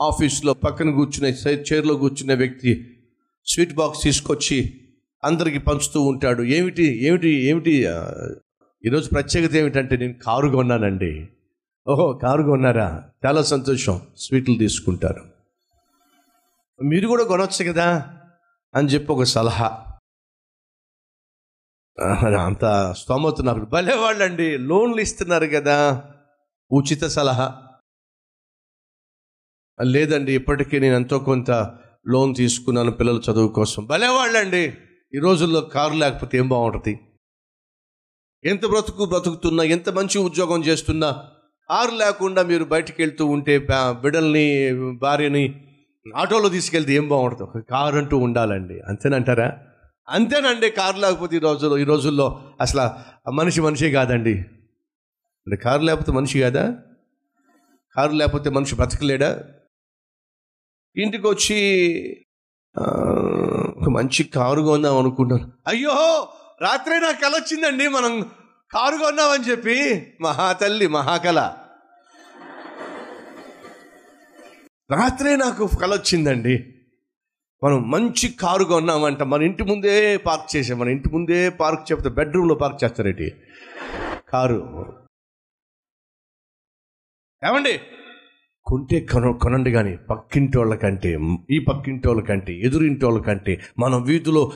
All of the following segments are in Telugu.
ఆఫీస్లో పక్కన కూర్చునే చైర్లో కూర్చునే వ్యక్తి స్వీట్ బాక్స్ తీసుకొచ్చి అందరికీ పంచుతూ ఉంటాడు. ఏమిటి ఏమిటి ఏమిటి ఈరోజు ప్రత్యేకత ఏమిటంటే నేను కారు కొన్నానండి. ఓహో కారు కొన్నారా? చాలా సంతోషం. స్వీట్లు తీసుకుంటారు. మీరు కూడా కొనవచ్చు కదా? అని చెప్పి ఒక సలహా. అంత స్తోమత నాకు. భలే వాళ్ళండి లోన్లు ఇస్తున్నారు కదా. ఉచిత సలహా. లేదండి ఇప్పటికీ నేను ఎంతో కొంత లోన్ తీసుకున్నాను పిల్లల చదువు కోసం. భలేవాళ్ళండి. ఈ రోజుల్లో కారు లేకపోతే ఏం బాగుంటుంది? ఎంత బ్రతుకు బ్రతుకుతున్నా ఎంత మంచి ఉద్యోగం చేస్తున్నా కారు లేకుండా మీరు బయటికి వెళ్తూ ఉంటే బిడల్ని భార్యని ఆటోలో తీసుకెళ్తే ఏం బాగుంటుంది? ఒక కారు అంటూ ఉండాలండి. అంతేనంటారా? అంతేనండి కారు లేకపోతే ఈ రోజుల్లో ఈ రోజుల్లో అసలు మనిషి మనిషే కాదండి. అంటే కారు లేకపోతే మనిషి కాదా? కారు లేకపోతే మనిషి బ్రతకలేడా? ఇంటికి వచ్చి ఒక మంచి కారు కొందాం అనుకుంటాను. అయ్యో రాత్రే నాకు కళ వచ్చిందండి మనం కారు కొన్నామని చెప్పి. మహాతల్లి మహాకళ. రాత్రే నాకు కల వచ్చిందండి. మనం మంచి కారు కొన్నామంట మన ఇంటి ముందే పార్క్ చేసాం మన ఇంటి ముందే పార్క్ చెప్తే బెడ్రూమ్లో పార్క్ చేస్తారేటి? కారు. ఏమండి? కొంటే కొన కొనండి కానీ పక్కింటి వాళ్ళకంటే ఈ పక్కింటి వాళ్ళకంటే ఎదురింటి వాళ్ళకంటే మనం వీధిలో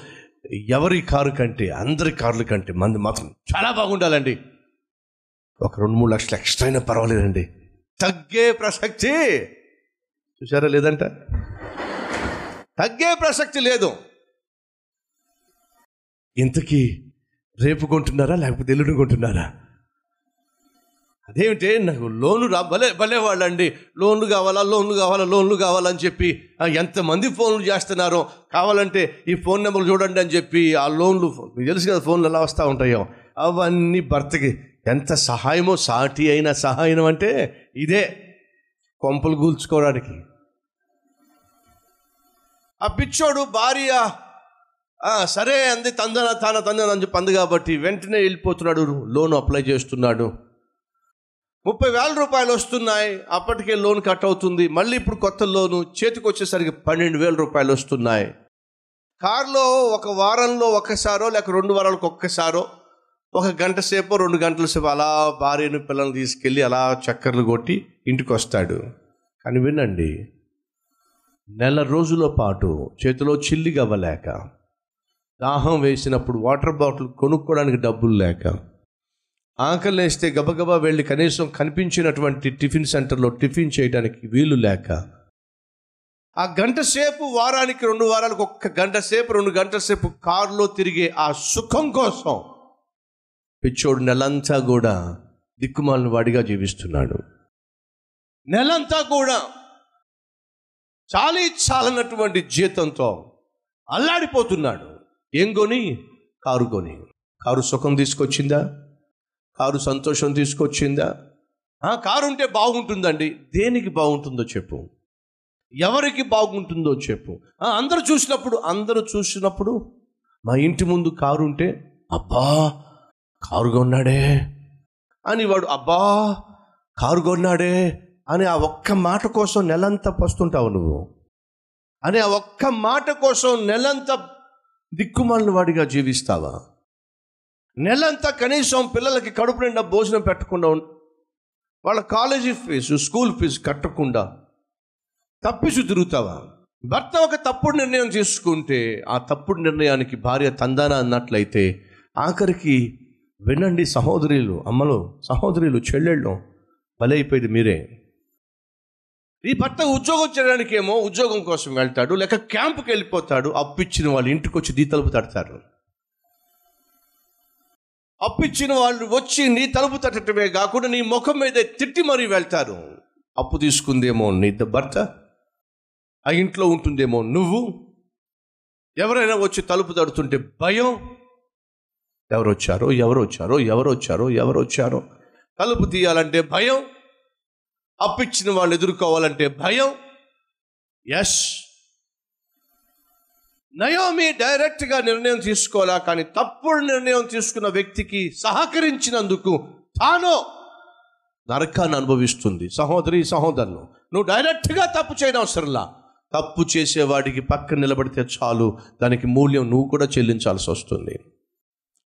ఎవరి కారు కంటే అందరి కార్ల కంటే మంది మాత్రం చాలా బాగుండాలండి. ఒక రెండు మూడు లక్షలు ఎక్స్ట్రా అయినా పర్వాలేదండి. తగ్గే ప్రసక్తి. చూసారా లేదంట? తగ్గే ప్రసక్తి లేదు. ఇంతకీ రేపు కొంటున్నారా? లేకపోతే ఎల్లుండి కొంటున్నారా? అదేమిటి? నాకు లోన్లు రా భలే భలే వాళ్ళండి. లోన్లు కావాలా? లోన్లు కావాలా? లోన్లు కావాలని చెప్పి ఎంతమంది ఫోన్లు చేస్తున్నారో కావాలంటే ఈ ఫోన్ నెంబర్ చూడండి అని చెప్పి ఆ లోన్లు మీకు తెలుసు కదా ఫోన్లు ఎలా వస్తూ ఉంటాయో? అవన్నీ భర్తకి ఎంత సహాయమో సాటి అయిన సహాయం అంటే ఇదే. కొంపలు కూల్చుకోవడానికి ఆ పిచ్చోడు భార్య సరే అంది తందన తాన తందన అని చెప్పి అంది కాబట్టి వెంటనే వెళ్ళిపోతున్నాడు లోన్ అప్లై చేస్తున్నాడు. ముప్పై వేల రూపాయలు వస్తున్నాయి. అప్పటికే లోన్ కట్ అవుతుంది. మళ్ళీ ఇప్పుడు కొత్త లోను చేతికి వచ్చేసరికి పన్నెండు వేల రూపాయలు వస్తున్నాయి. కారులో ఒక వారంలో ఒక్కసారో లేక రెండు వారాలకు ఒక్కసారో ఒక గంట సేపు రెండు గంటల సేపు అలా భార్యను పిల్లల్ని తీసుకెళ్ళి అలా చక్కర్లు కొట్టి ఇంటికి వస్తాడు. కానీ వినండి నెల రోజుల పాటు చేతిలో చిల్లి గవ్వలేక దాహం వేసినప్పుడు వాటర్ బాటిల్ కొనుక్కోవడానికి డబ్బులు లేక ఆకలి వేస్తే గబగబా వెళ్ళి కనీసం కనిపించినటువంటి టిఫిన్ సెంటర్లో టిఫిన్ చేయడానికి వీలు లేక ఆ గంట సేపు వారానికి రెండు వారాలకు ఒక్క గంట సేపు రెండు గంటల సేపు కారులో తిరిగే ఆ సుఖం కోసం పిచ్చోడు నెలంతా కూడా దిక్కుమాలను వాడిగా జీవిస్తున్నాడు. నెలంతా కూడా చాలీ చాలనటువంటి జీతంతో అల్లాడిపోతున్నాడు. ఏం కొని? కారు కొని. కారు సుఖం తీసుకొచ్చిందా? కారు సంతోషం తీసుకొచ్చిందా? ఆ, కారు ఉంటే బాగుంటుందండి. దేనికి బాగుంటుందో చెప్పు. ఎవరికి బాగుంటుందో చెప్పు. అందరు అందరూ చూసినప్పుడు అందరూ చూసినప్పుడు మా ఇంటి ముందు కారు ఉంటే అబ్బా కారు కొన్నాడే అని వాడు అబ్బా కారు కొన్నాడే అని ఆ ఒక్క మాట కోసం నెలంతా పస్తుంటావు నువ్వు. అని ఆ ఒక్క మాట కోసం నెలంతా దిక్కుమాలిన వాడిగా జీవిస్తావా? నెలంతా కనీసం పిల్లలకి కడుపు నిండా భోజనం పెట్టకుండా వాళ్ళ కాలేజీ ఫీజు స్కూల్ ఫీజు కట్టకుండా తప్పిసు తిరుగుతావా? భర్త ఒక తప్పుడు నిర్ణయం తీసుకుంటే ఆ తప్పుడు నిర్ణయానికి భార్య తందాన అన్నట్లయితే ఆఖరికి వినండి సహోదరులు అమ్మలు సహోదరులు చెల్లెళ్ళు బలైపోయేది మీరే. ఈ భర్త ఉద్యోగం చేయడానికేమో ఉద్యోగం కోసం వెళ్తాడు లేక క్యాంపుకి వెళ్ళిపోతాడు అప్పిచ్చిన వాళ్ళు ఇంటికి వచ్చి దీ తలుపు తడతారు. అప్పిచ్చిన వాళ్ళు వచ్చి నీ తలుపు తట్టడమే కాకుండా నీ ముఖం మీద తిట్టి మరీ వెళ్తారు. అప్పు తీసుకుందేమో నీ ద- భర్త? ఆ ఇంట్లో ఉంటుందేమో నువ్వు? ఎవరైనా వచ్చి తలుపు తడుతుంటే భయం? ఎవరు వచ్చారో ఎవరు వచ్చారో ఎవరు వచ్చారో ఎవరు వచ్చారో తలుపు తీయాలంటే భయం? అప్పిచ్చిన వాళ్ళు ఎదుర్కోవాలంటే భయం? ఎస్ నయోమి డైరెక్ట్గా నిర్ణయం తీసుకోవాలా కానీ తప్పుడు నిర్ణయం తీసుకున్న వ్యక్తికి సహకరించినందుకు తాను నరకాన్ని అనుభవిస్తుంది. సహోదరి సహోదరులు నువ్వు డైరెక్ట్గా తప్పు చేయడం అవసరంలా? తప్పు చేసేవాడికి పక్కన నిలబడితే చాలు దానికి మూల్యం నువ్వు కూడా చెల్లించాల్సి వస్తుంది.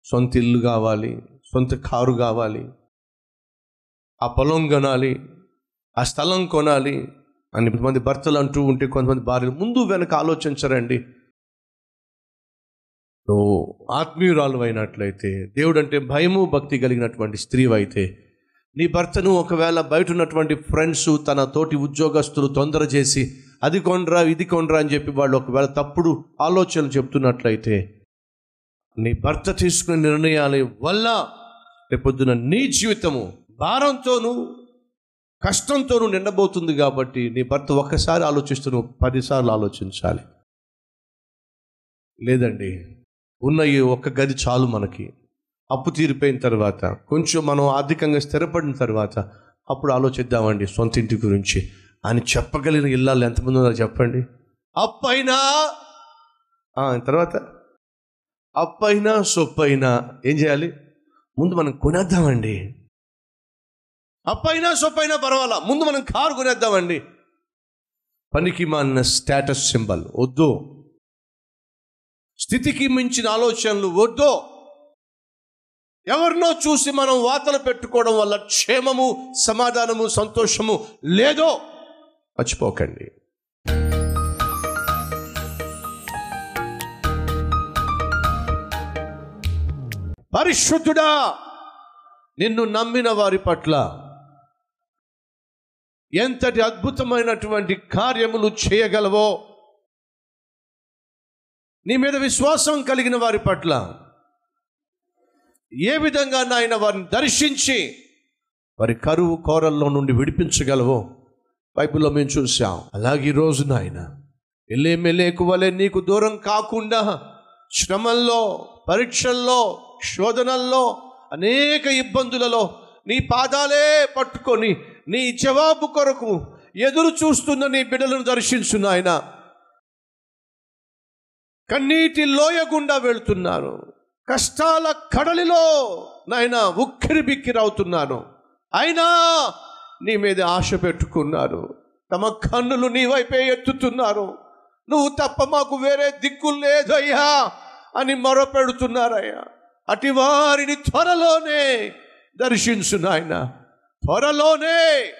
సొంత ఇల్లు కావాలి సొంత కారు కావాలి ఆ పొలం కొనాలి ఆ స్థలం కొనాలి అని కొంతమంది భర్తలు అంటూ ఉంటే కొంతమంది భార్యలు ముందు వెనక ఆలోచించరండి. నువ్వు ఆత్మీయురాలు అయినట్లయితే దేవుడు అంటే భయము భక్తి కలిగినటువంటి స్త్రీ అయితే నీ భర్తను ఒకవేళ బయట ఉన్నటువంటి ఫ్రెండ్స్ తన తోటి ఉద్యోగస్తులు తొందర చేసి అది కొనరా ఇది కొనరా అని చెప్పి వాళ్ళు ఒకవేళ తప్పుడు ఆలోచనలు చెప్తున్నట్లయితే నీ భర్త తీసుకునే నిర్ణయాల వల్ల రేపొద్దున నీ జీవితము భారంతోనూ కష్టంతోనూ నిండబోతుంది కాబట్టి నీ భర్త ఒక్కసారి ఆలోచిస్తూ నువ్వు పదిసార్లు ఆలోచించాలి. లేదండి ఉన్న ఈ ఒక్క గది చాలు మనకి. అప్పు తీరిపోయిన తర్వాత కొంచెం మనం ఆర్థికంగా స్థిరపడిన తర్వాత అప్పుడు ఆలోచిద్దామండి సొంత ఇంటి గురించి. అని చెప్పగలిగిన ఇల్లాలు ఎంతమంది ఉందో చెప్పండి? అప్పైనా తర్వాత? అప్పైనా సొప్పైనా ఏం చేయాలి? ముందు మనం కొనేద్దామండి. అప్పైనా సొప్పైనా పర్వాలా? ముందు మనం కారు కొనేద్దామండి. పనికి మాలిన స్టేటస్ సింబల్ వద్దు. స్థితికి మించిన ఆలోచనలు వద్దు ఎవరినో చూసి మనం వాతలు పెట్టుకోవడం వల్ల క్షేమము సమాధానము సంతోషము లేదో మర్చిపోకండి. పరిశుద్ధుడా నిన్ను నమ్మిన వారి పట్ల ఎంతటి అద్భుతమైనటువంటి కార్యములు చేయగలవో నీ మీద విశ్వాసం కలిగిన వారి పట్ల ఏ విధంగా నాయన వారిని దర్శించి వారి కరువు కోరల్లో నుండి విడిపించగలవో బైబిల్లో మేము చూసాం అలాగే ఈ రోజు నాయన ఎల్లేమెలేకు వలె నీకు దూరం కాకుండా శ్రమల్లో పరీక్షల్లో శోధనల్లో అనేక ఇబ్బందులలో నీ పాదాలే పట్టుకొని నీ జవాబు కొరకు ఎదురు చూస్తున్న నీ బిడ్డలను దర్శించు నాయనా. కన్నీటి లోయ గుండా వెళుతున్నాను. కష్టాల కడలిలో నాయన ఉక్కిరి బిక్కిరవుతున్నాను అయినా నీ మీద ఆశ పెట్టుకున్నారు తమ కన్నులు నీ వైపే ఎత్తుతున్నారు. నువ్వు తప్ప మాకు వేరే దిక్కు లేదయ్యా అని మొరపెడుతున్నారయ్యా. అటి వారిని త్వరలోనే దర్శించు నాయన. త్వరలోనే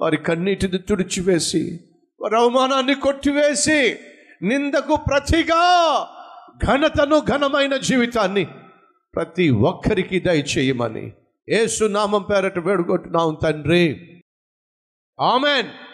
వారి కన్నీటిని తుడిచివేసి వారి అవమానాన్ని కొట్టివేసి నిందకు ప్రతిగా ఘనతను ఘనమైన జీవితాన్ని ప్రతి ఒక్కరికి దయచేయమని ఏసునామం పేరట వేడుకుంటున్నాం తండ్రి. ఆమెన్.